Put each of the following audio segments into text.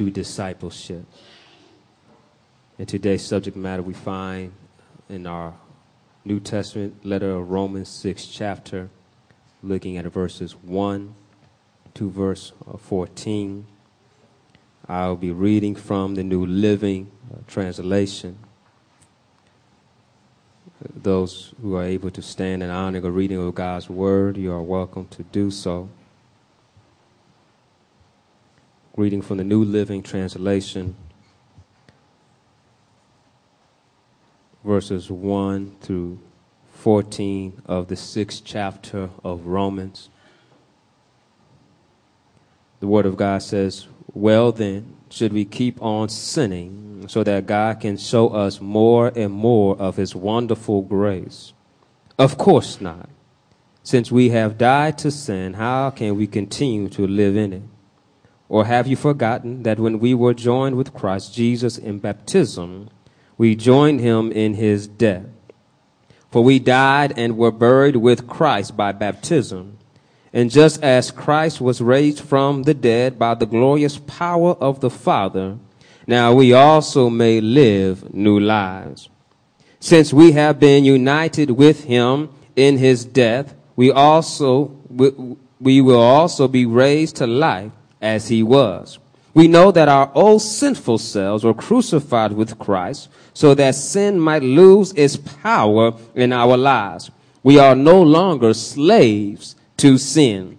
to discipleship. And today's subject matter we find in our New Testament letter of Romans 6 chapter, looking at verses 1 to verse 14. I'll be reading from the New Living Translation. Those who are able to stand and honor the reading of God's Word, you are welcome to do so. Reading from the New Living Translation, verses 1 through 14 of the sixth chapter of Romans. The Word of God says, Well, then, should we keep on sinning so that God can show us more and more of His wonderful grace? Of course not. Since we have died to sin, how can we continue to live in it? Or have you forgotten that when we were joined with Christ Jesus in baptism, we joined him in his death? For we died and were buried with Christ by baptism. And just as Christ was raised from the dead by the glorious power of the Father, now we also may live new lives. Since we have been united with him in his death, we also, we will also be raised to life as he was. We know that our old sinful selves were crucified with Christ so that sin might lose its power in our lives. We are no longer slaves to sin.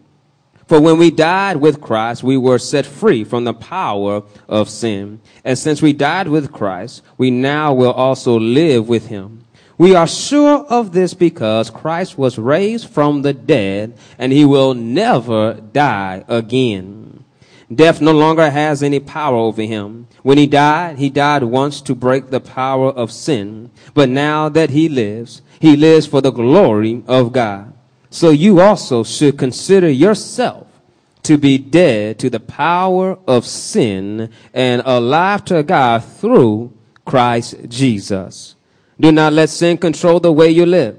For when we died with Christ, we were set free from the power of sin. And since we died with Christ, we now will also live with him. We are sure of this because Christ was raised from the dead and he will never die again. Death no longer has any power over him. When he died, he died once to break the power of sin. But now that he lives, he lives for the glory of God. So you also should consider yourself to be dead to the power of sin and alive to God through Christ Jesus. Do not let sin control the way you live.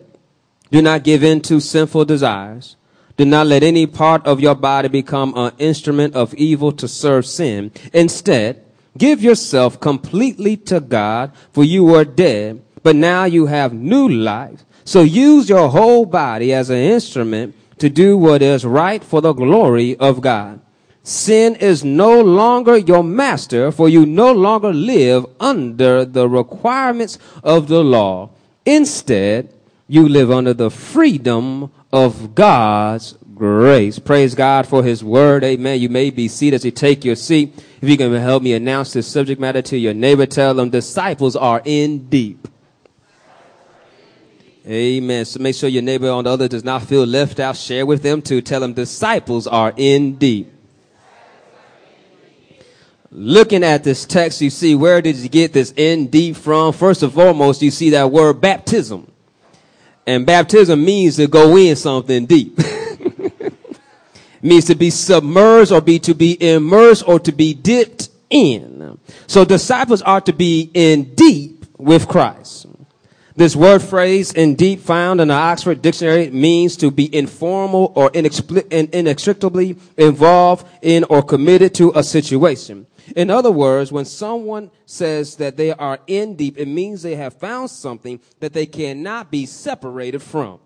Do not give in to sinful desires. Do not let any part of your body become an instrument of evil to serve sin. Instead, give yourself completely to God, for you were dead, but now you have new life. So use your whole body as an instrument to do what is right for the glory of God. Sin is no longer your master, for you no longer live under the requirements of the law. Instead, you live under the freedom of God's grace. Praise God for his word. Amen. You may be seated as you take your seat. If you can help me announce this subject matter to your neighbor, tell them disciples are in deep. Amen. So make sure your neighbor on the other does not feel left out. Share with them too. Tell them disciples are in deep. Looking at this text, you see where did you get this in deep from? First and foremost, you see that word baptism. And baptism means to go in something deep. means to be submerged or be to be immersed or to be dipped in. So disciples are to be in deep with Christ. This word phrase in deep found in the Oxford Dictionary means to be informal or inextricably involved in or committed to a situation. In other words, when someone says that they are in deep, it means they have found something that they cannot be separated from.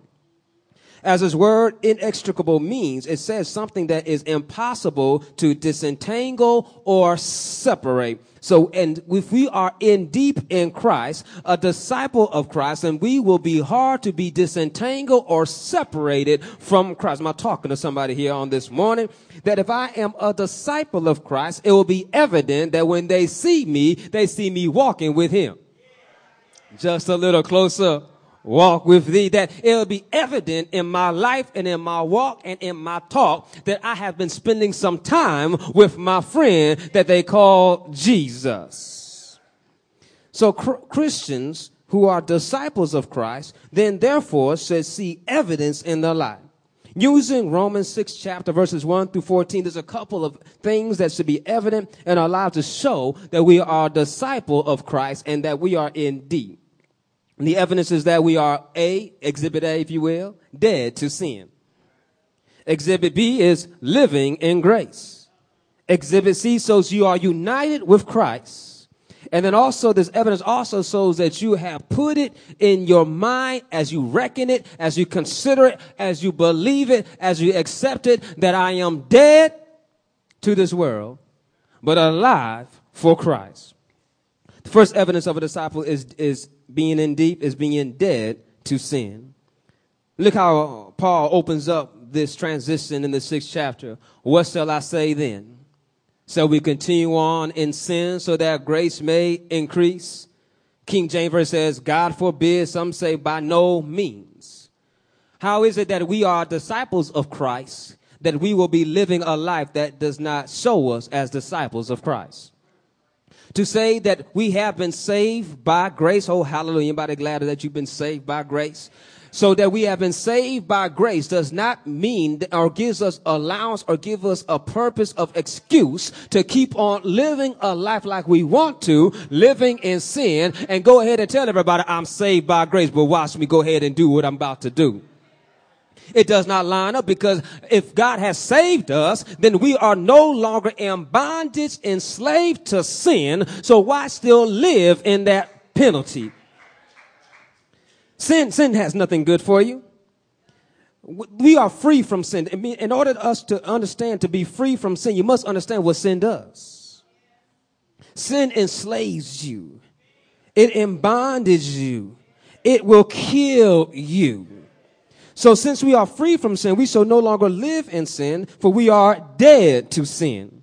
As his word inextricable means, it says something that is impossible to disentangle or separate. So, and if we are in deep in Christ, a disciple of Christ, and we will be hard to be disentangled or separated from Christ. Am I talking to somebody here on this morning? That if I am a disciple of Christ, it will be evident that when they see me, they see me walking with Him. Just a little closer walk with thee, that it'll be evident in my life and in my walk and in my talk that I have been spending some time with my friend that they call Jesus. So Christians who are disciples of Christ then therefore should see evidence in their life. Using Romans 6 chapter verses 1 through 14, there's a couple of things that should be evident in our to show that we are a disciple of Christ and that we are indeed the evidence is that we are A, exhibit A, if you will, dead to sin. Exhibit B is living in grace. Exhibit C shows you are united with Christ. And then also this evidence also shows that you have put it in your mind as you reckon it, as you consider it, as you believe it, as you accept it, that I am dead to this world, but alive for Christ. The first evidence of a disciple is, is being in deep, is being dead to sin. Look how uh, Paul opens up this transition in the sixth chapter. What shall I say then? Shall we continue on in sin so that grace may increase? King James verse says, God forbid, some say by no means. How is it that we are disciples of Christ, that we will be living a life that does not show us as disciples of Christ? To say that we have been saved by grace, oh hallelujah, anybody glad that you've been saved by grace? So that we have been saved by grace does not mean that or gives us allowance or give us a purpose of excuse to keep on living a life like we want to, living in sin and go ahead and tell everybody I'm saved by grace, but watch me go ahead and do what I'm about to do. It does not line up because if God has saved us, then we are no longer in bondage, enslaved to sin. So why still live in that penalty? Sin, sin has nothing good for you. We are free from sin. In order for us to understand to be free from sin, you must understand what sin does. Sin enslaves you. It embondages you. It will kill you. So since we are free from sin, we shall no longer live in sin, for we are dead to sin.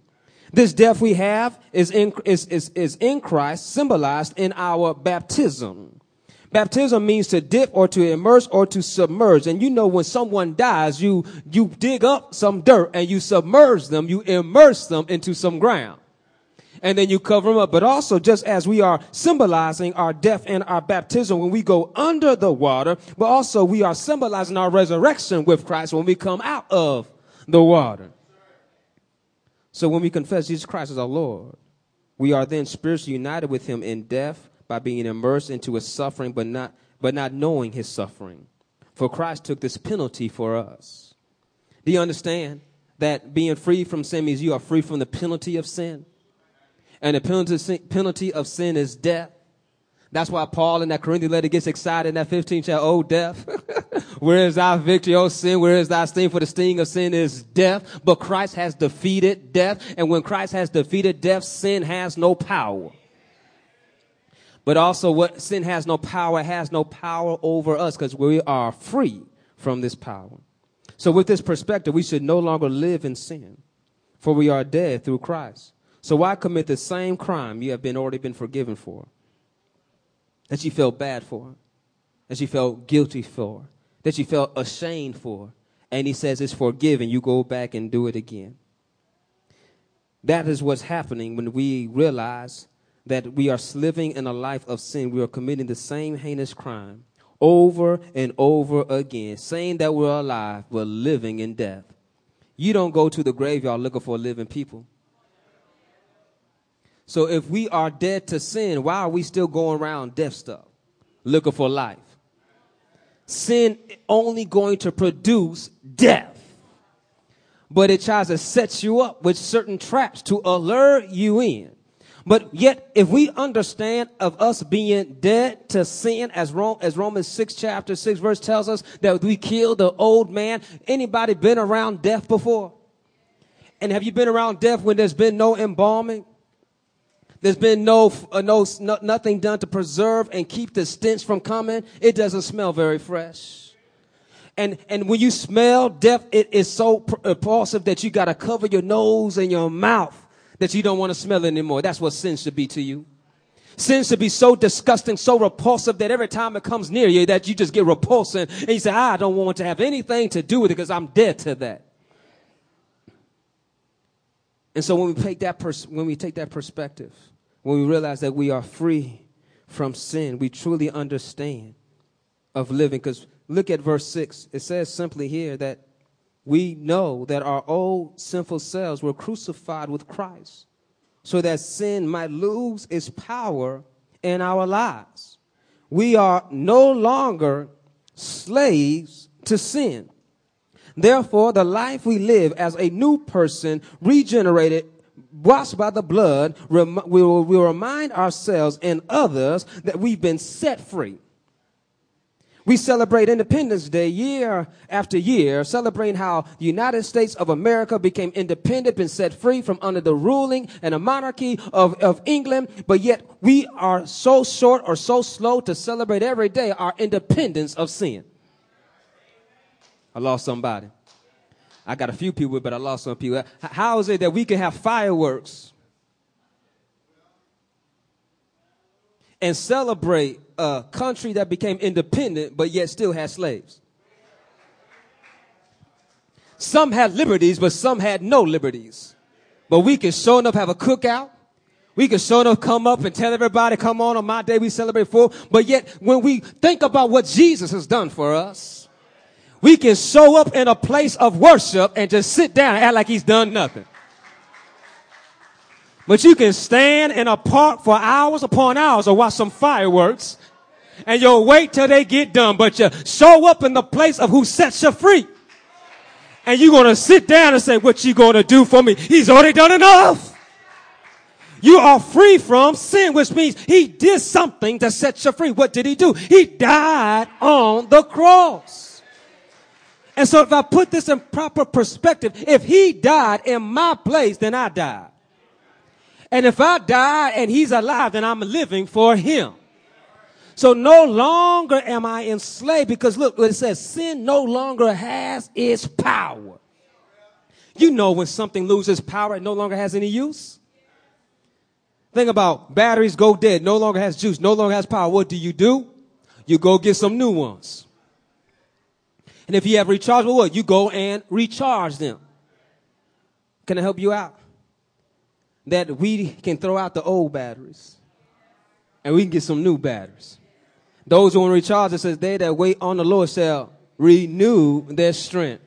This death we have is in, is, is, is in Christ, symbolized in our baptism. Baptism means to dip or to immerse or to submerge. And you know, when someone dies, you, you dig up some dirt and you submerge them, you immerse them into some ground. And then you cover them up. But also, just as we are symbolizing our death and our baptism when we go under the water, but also we are symbolizing our resurrection with Christ when we come out of the water. So when we confess Jesus Christ as our Lord, we are then spiritually united with him in death by being immersed into his suffering, but not, but not knowing his suffering. For Christ took this penalty for us. Do you understand that being free from sin means you are free from the penalty of sin? And the penalty, penalty of sin is death. That's why Paul in that Corinthian letter gets excited in that 15th chapter. Oh, death. where is our victory? Oh, sin. Where is thy sting? For the sting of sin is death. But Christ has defeated death. And when Christ has defeated death, sin has no power. But also what sin has no power, has no power over us because we are free from this power. So with this perspective, we should no longer live in sin, for we are dead through Christ. So why commit the same crime you have been already been forgiven for? That you felt bad for, that you felt guilty for, that you felt ashamed for. And he says it's forgiven. You go back and do it again. That is what's happening when we realize that we are living in a life of sin. We are committing the same heinous crime over and over again, saying that we're alive, but living in death. You don't go to the graveyard looking for living people. So if we are dead to sin, why are we still going around death stuff, looking for life? Sin only going to produce death. But it tries to set you up with certain traps to allure you in. But yet, if we understand of us being dead to sin, as, Rome, as Romans 6 chapter 6 verse tells us that we killed the old man, anybody been around death before? And have you been around death when there's been no embalming? There's been no, uh, no, no, nothing done to preserve and keep the stench from coming. It doesn't smell very fresh. And, and when you smell death, it is so repulsive that you got to cover your nose and your mouth that you don't want to smell anymore. That's what sin should be to you. Sin should be so disgusting, so repulsive that every time it comes near you that you just get repulsing and you say, I don't want to have anything to do with it because I'm dead to that. And so when we take that pers- when we take that perspective, when we realize that we are free from sin, we truly understand of living. Because look at verse 6. It says simply here that we know that our old sinful selves were crucified with Christ so that sin might lose its power in our lives. We are no longer slaves to sin. Therefore, the life we live as a new person, regenerated washed by the blood, we will, remind ourselves and others that we've been set free. We celebrate Independence Day year after year, celebrating how the United States of America became independent and set free from under the ruling and a monarchy of, of England. But yet we are so short or so slow to celebrate every day our independence of sin. I lost somebody. I got a few people, but I lost some people. How is it that we can have fireworks and celebrate a country that became independent but yet still had slaves? Some had liberties, but some had no liberties. But we can show enough have a cookout. We can show enough come up and tell everybody, come on, on my day we celebrate full. But yet, when we think about what Jesus has done for us, we can show up in a place of worship and just sit down and act like he's done nothing. But you can stand in a park for hours upon hours or watch some fireworks and you'll wait till they get done, but you show up in the place of who sets you free. And you're going to sit down and say, what you going to do for me? He's already done enough. You are free from sin, which means he did something to set you free. What did he do? He died on the cross. And so if I put this in proper perspective, if he died in my place, then I died. And if I died and he's alive, then I'm living for him. So no longer am I enslaved because look it says, sin no longer has its power. You know when something loses power, it no longer has any use. Think about batteries go dead, no longer has juice, no longer has power. What do you do? You go get some new ones. And if you have rechargeable what? You go and recharge them. Can I help you out? That we can throw out the old batteries and we can get some new batteries. Those who want to recharge, it says, they that wait on the Lord shall renew their strength.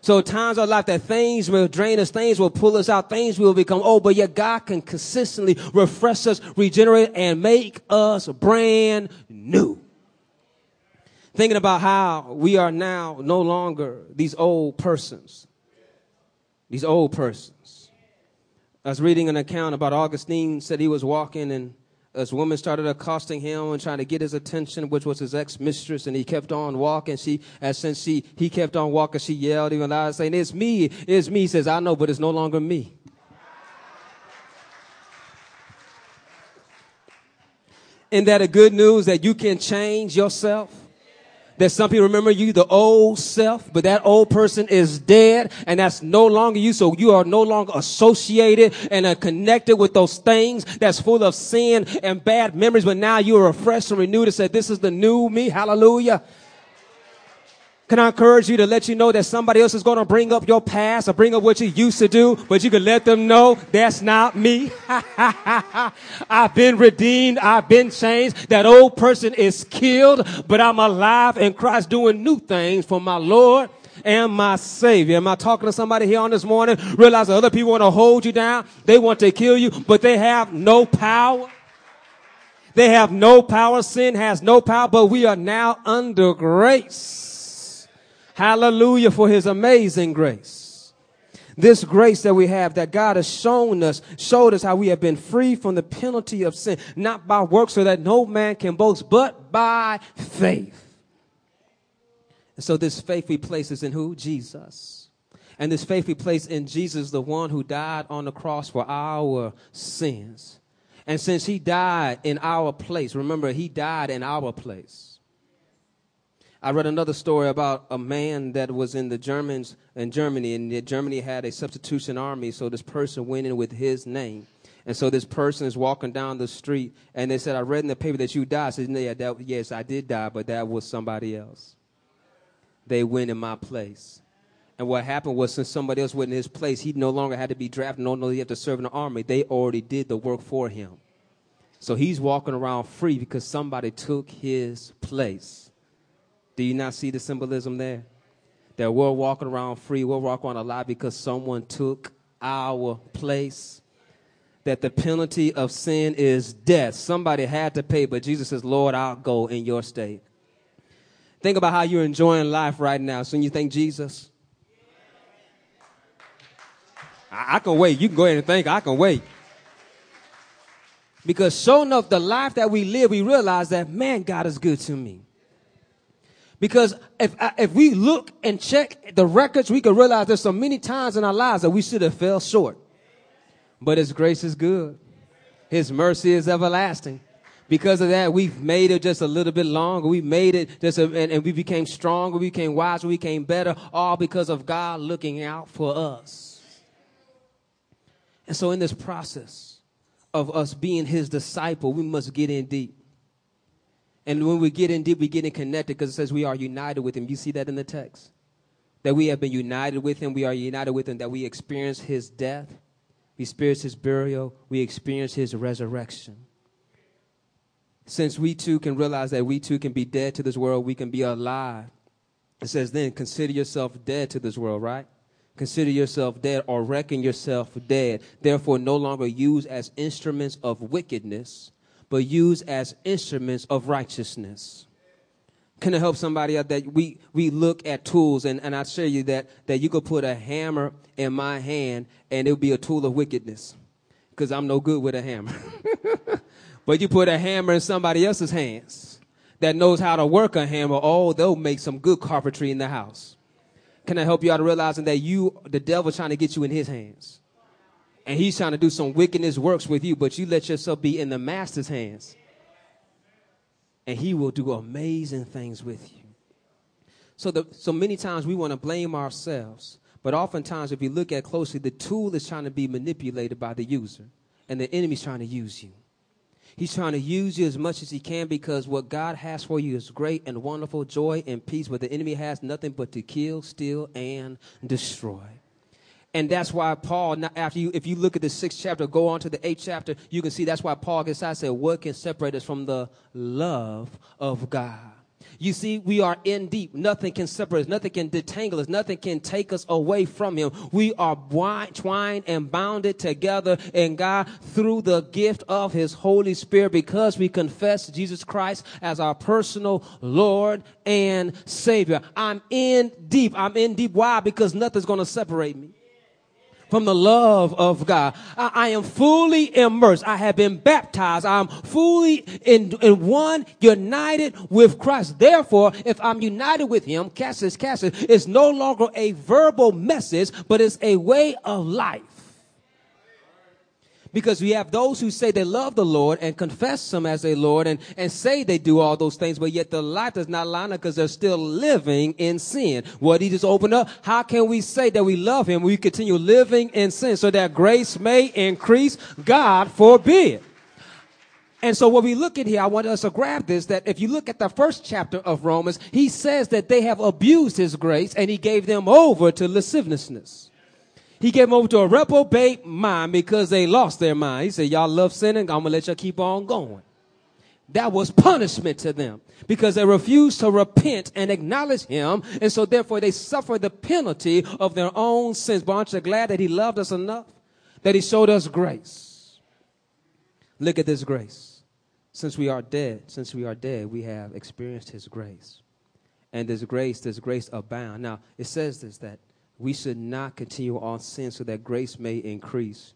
So times are life that things will drain us, things will pull us out, things will become old, but yet God can consistently refresh us, regenerate, and make us brand new thinking about how we are now no longer these old persons. These old persons. I was reading an account about Augustine said he was walking and this woman started accosting him and trying to get his attention, which was his ex-mistress, and he kept on walking. She, as since she, he kept on walking, she yelled even louder, saying, "It's me, it's me." He says, "I know, but it's no longer me." Isn't that a good news that you can change yourself? That some people remember you, the old self, but that old person is dead and that's no longer you. So you are no longer associated and are connected with those things that's full of sin and bad memories. But now you are refreshed and renewed and said, this is the new me. Hallelujah. Can I encourage you to let you know that somebody else is going to bring up your past or bring up what you used to do, but you can let them know that's not me. I've been redeemed. I've been changed. That old person is killed, but I'm alive in Christ doing new things for my Lord and my Savior. Am I talking to somebody here on this morning? Realize that other people want to hold you down. They want to kill you, but they have no power. They have no power. Sin has no power, but we are now under grace. Hallelujah for his amazing grace. This grace that we have that God has shown us, showed us how we have been free from the penalty of sin, not by works so that no man can boast, but by faith. And so this faith we place is in who? Jesus. And this faith we place in Jesus, the one who died on the cross for our sins. And since he died in our place, remember, he died in our place. I read another story about a man that was in the Germans in Germany, and Germany had a substitution army. So this person went in with his name, and so this person is walking down the street, and they said, "I read in the paper that you died." I said, "Yeah, that, yes, I did die, but that was somebody else. They went in my place." And what happened was, since somebody else went in his place, he no longer had to be drafted, no longer had to serve in the army. They already did the work for him. So he's walking around free because somebody took his place. Do you not see the symbolism there? That we're walking around free, we're walking around alive because someone took our place. That the penalty of sin is death. Somebody had to pay, but Jesus says, Lord, I'll go in your state. Think about how you're enjoying life right now. So you think Jesus, I, I can wait. You can go ahead and think. I can wait. Because sure enough, the life that we live, we realize that, man, God is good to me. Because if, uh, if we look and check the records, we can realize there's so many times in our lives that we should have fell short. But His grace is good. His mercy is everlasting. Because of that, we've made it just a little bit longer. We made it just, a, and, and we became stronger. We became wiser. We became better, all because of God looking out for us. And so, in this process of us being His disciple, we must get in deep. And when we get in deep, we get in connected because it says we are united with Him. You see that in the text. That we have been united with Him. We are united with Him. That we experience His death. We experience His burial. We experience His resurrection since we too can realize that we too can be dead to this world, we can be alive. It says, then consider yourself dead to this world, right? Consider yourself dead or reckon yourself dead. Therefore, no longer use as instruments of wickedness, but use as instruments of righteousness. Can it help somebody out that we, we look at tools and, and I show you that, that you could put a hammer in my hand and it would be a tool of wickedness because I'm no good with a hammer. But you put a hammer in somebody else's hands that knows how to work a hammer, oh, they'll make some good carpentry in the house. Can I help you out of realizing that you, the devil's trying to get you in his hands? And he's trying to do some wickedness works with you, but you let yourself be in the master's hands. And he will do amazing things with you. So, the, so many times we want to blame ourselves, but oftentimes, if you look at closely, the tool is trying to be manipulated by the user, and the enemy's trying to use you. He's trying to use you as much as he can because what God has for you is great and wonderful, joy and peace, but the enemy has nothing but to kill, steal, and destroy. And that's why Paul, after you, if you look at the sixth chapter, go on to the eighth chapter, you can see that's why Paul gets out and said, What can separate us from the love of God? You see, we are in deep. Nothing can separate us. Nothing can detangle us. Nothing can take us away from Him. We are twined and bounded together in God through the gift of His Holy Spirit because we confess Jesus Christ as our personal Lord and Savior. I'm in deep. I'm in deep. Why? Because nothing's going to separate me from the love of God. I, I, am fully immersed. I have been baptized. I'm fully in, in one united with Christ. Therefore, if I'm united with him, Cassius, Cassius, it's no longer a verbal message, but it's a way of life. Because we have those who say they love the Lord and confess Him as a Lord and, and say they do all those things, but yet the life does not line up because they're still living in sin. What He just opened up, how can we say that we love Him? We continue living in sin so that grace may increase? God forbid. And so what we look at here, I want us to grab this, that if you look at the first chapter of Romans, he says that they have abused his grace and he gave them over to lasciviousness. He gave them over to a reprobate mind because they lost their mind. He said, Y'all love sinning, I'm gonna let y'all keep on going. That was punishment to them because they refused to repent and acknowledge him. And so therefore they suffered the penalty of their own sins. But aren't you glad that he loved us enough? That he showed us grace. Look at this grace. Since we are dead, since we are dead, we have experienced his grace. And this grace, this grace abound. Now, it says this that we should not continue on sin so that grace may increase.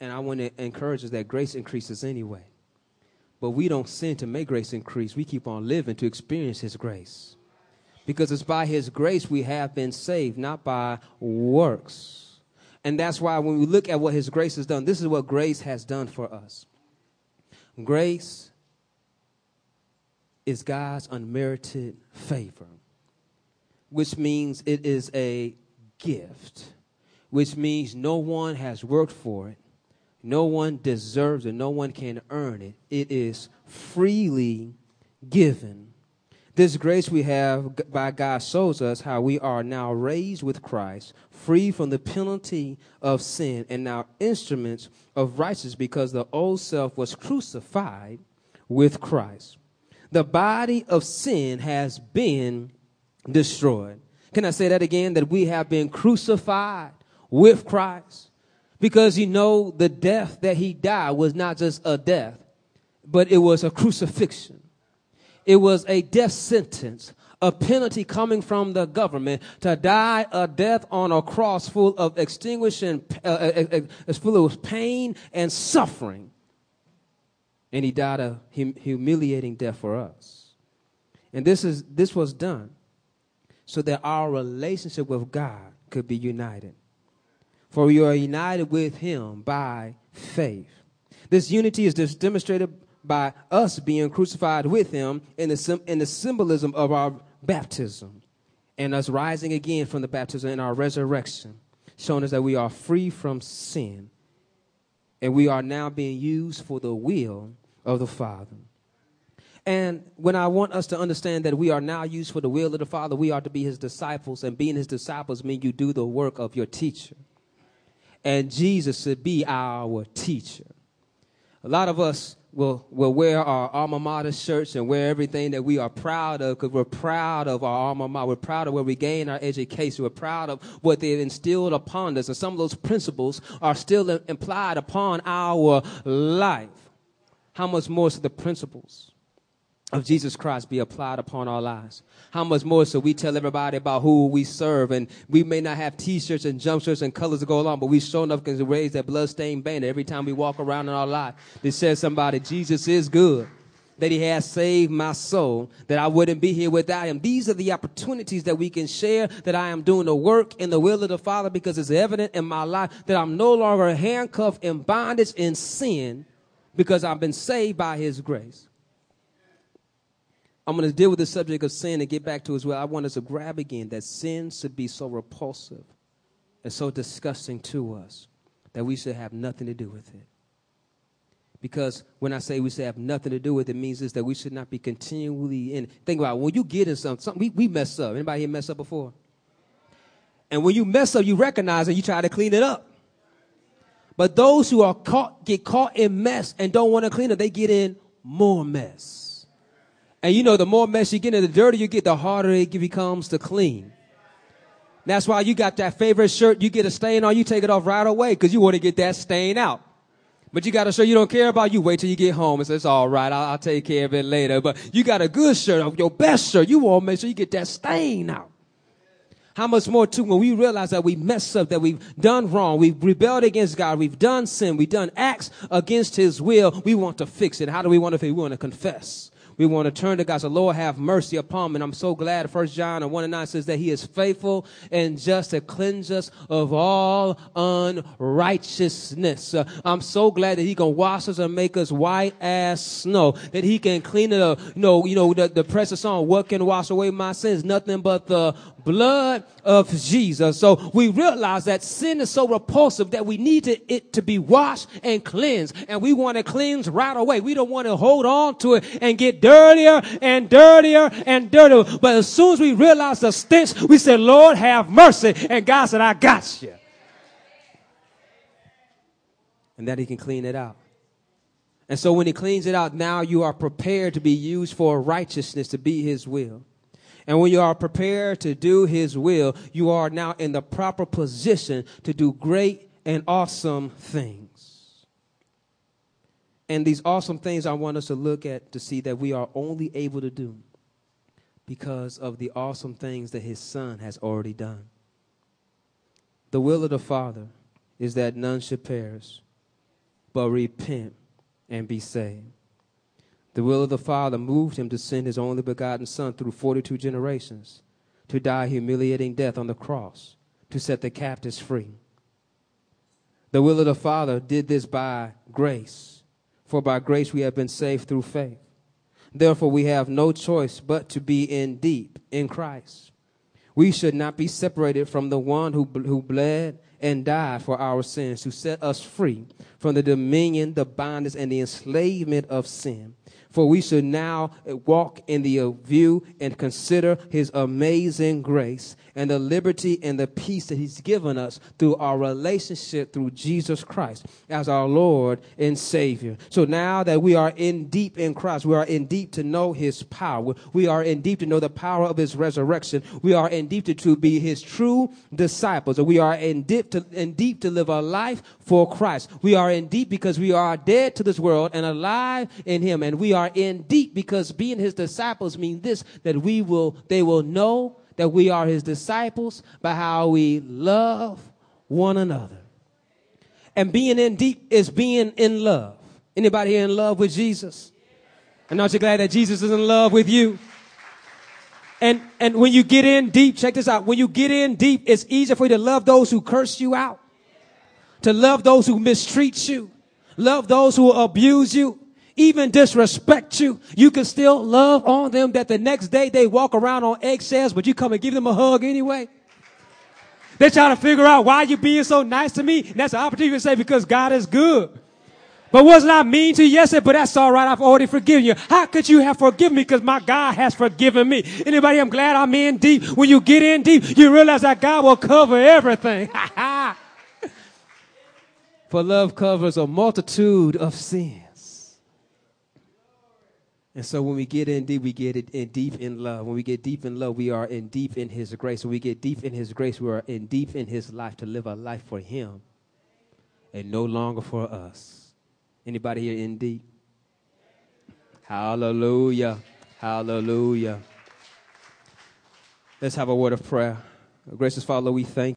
And I want to encourage us that grace increases anyway. But we don't sin to make grace increase. We keep on living to experience His grace. Because it's by His grace we have been saved, not by works. And that's why when we look at what His grace has done, this is what grace has done for us. Grace is God's unmerited favor, which means it is a gift, which means no one has worked for it, no one deserves it, no one can earn it. It is freely given. This grace we have by God shows us how we are now raised with Christ, free from the penalty of sin, and now instruments of righteousness because the old self was crucified with Christ. The body of sin has been destroyed. Can I say that again? That we have been crucified with Christ. Because you know, the death that he died was not just a death, but it was a crucifixion. It was a death sentence a penalty coming from the government to die a death on a cross full of extinguishing, uh, uh, uh, uh full of pain and suffering. And he died a hum- humiliating death for us. And this is this was done so that our relationship with God could be united. For we are united with him by faith. This unity is demonstrated by us being crucified with him in the, in the symbolism of our baptism and us rising again from the baptism and our resurrection, showing us that we are free from sin and we are now being used for the will of the Father. And when I want us to understand that we are now used for the will of the Father, we are to be his disciples, and being his disciples means you do the work of your teacher. And Jesus should be our teacher. A lot of us will, will wear our alma mater shirts and wear everything that we are proud of because we're proud of our alma mater. We're proud of where we gain our education. We're proud of what they've instilled upon us. And some of those principles are still implied upon our life. How much more so the principles of Jesus Christ be applied upon our lives. How much more so we tell everybody about who we serve, and we may not have T-shirts and jump shirts and colors to go along, but we sure enough can raise that bloodstained banner every time we walk around in our life that says somebody, Jesus is good, that He has saved my soul, that I wouldn't be here without Him. These are the opportunities that we can share that I am doing the work in the will of the Father because it's evident in my life that I'm no longer handcuffed in bondage in sin because I've been saved by His grace. I'm going to deal with the subject of sin and get back to as well. I want us to grab again that sin should be so repulsive and so disgusting to us that we should have nothing to do with it. Because when I say we should have nothing to do with it, it means is that we should not be continually in. Think about it, when you get in something, something we, we mess up. Anybody here mess up before? And when you mess up, you recognize it, you try to clean it up. But those who are caught, get caught in mess and don't want to clean it, they get in more mess. And you know, the more mess you get and the dirtier you get, the harder it becomes to clean. That's why you got that favorite shirt, you get a stain on, you take it off right away because you want to get that stain out. But you got to show you don't care about you. Wait till you get home and say, it's all right. I'll, I'll take care of it later. But you got a good shirt, your best shirt. You want to make sure you get that stain out. How much more too when we realize that we messed up, that we've done wrong, we've rebelled against God, we've done sin, we've done acts against His will. We want to fix it. How do we want to fix it? We want to confess. We want to turn to God. So Lord, have mercy upon me. And I'm so glad First John 1 and 9 says that he is faithful and just to cleanse us of all unrighteousness. Uh, I'm so glad that he can wash us and make us white as snow. That he can clean it up. You know, you know, the, the precious song, what can wash away my sins? Nothing but the blood of Jesus. So we realize that sin is so repulsive that we need to, it to be washed and cleansed. And we want to cleanse right away. We don't want to hold on to it and get dirtier and dirtier and dirtier. But as soon as we realize the stench, we said, Lord, have mercy. And God said, I got you. And that he can clean it out. And so when he cleans it out, now you are prepared to be used for righteousness to be his will. And when you are prepared to do his will, you are now in the proper position to do great and awesome things. And these awesome things I want us to look at to see that we are only able to do because of the awesome things that his son has already done. The will of the Father is that none should perish, but repent and be saved. The will of the Father moved him to send his only begotten Son through 42 generations to die humiliating death on the cross to set the captives free. The will of the Father did this by grace, for by grace we have been saved through faith. Therefore, we have no choice but to be in deep in Christ. We should not be separated from the one who, who bled and died for our sins who set us free from the dominion, the bondage, and the enslavement of sin for we should now walk in the view and consider his amazing grace and the liberty and the peace that he's given us through our relationship through Jesus Christ as our Lord and Savior. So now that we are in deep in Christ, we are in deep to know his power. We are in deep to know the power of his resurrection. We are in deep to, to be his true disciples. We are in deep to, in deep to live a life for Christ. We are in deep because we are dead to this world and alive in him. And we are in deep because being his disciples means this that we will they will know that we are his disciples by how we love one another. And being in deep is being in love. Anybody here in love with Jesus? And aren't you glad that Jesus is in love with you? And, and when you get in deep, check this out. When you get in deep, it's easier for you to love those who curse you out, to love those who mistreat you, love those who abuse you, even disrespect you. You can still love on them that the next day they walk around on eggshells, but you come and give them a hug anyway. They try to figure out why you're being so nice to me. And that's an opportunity to say because God is good. But wasn't I mean to you yesterday? But that's all right. I've already forgiven you. How could you have forgiven me? Because my God has forgiven me. Anybody, I'm glad I'm in deep. When you get in deep, you realize that God will cover everything. For love covers a multitude of sins. And so when we get in deep, we get it in deep in love. When we get deep in love, we are in deep in His grace. When we get deep in His grace, we are in deep in His life to live a life for Him and no longer for us. Anybody here in deep? Hallelujah. Hallelujah. Let's have a word of prayer. Gracious Father, we thank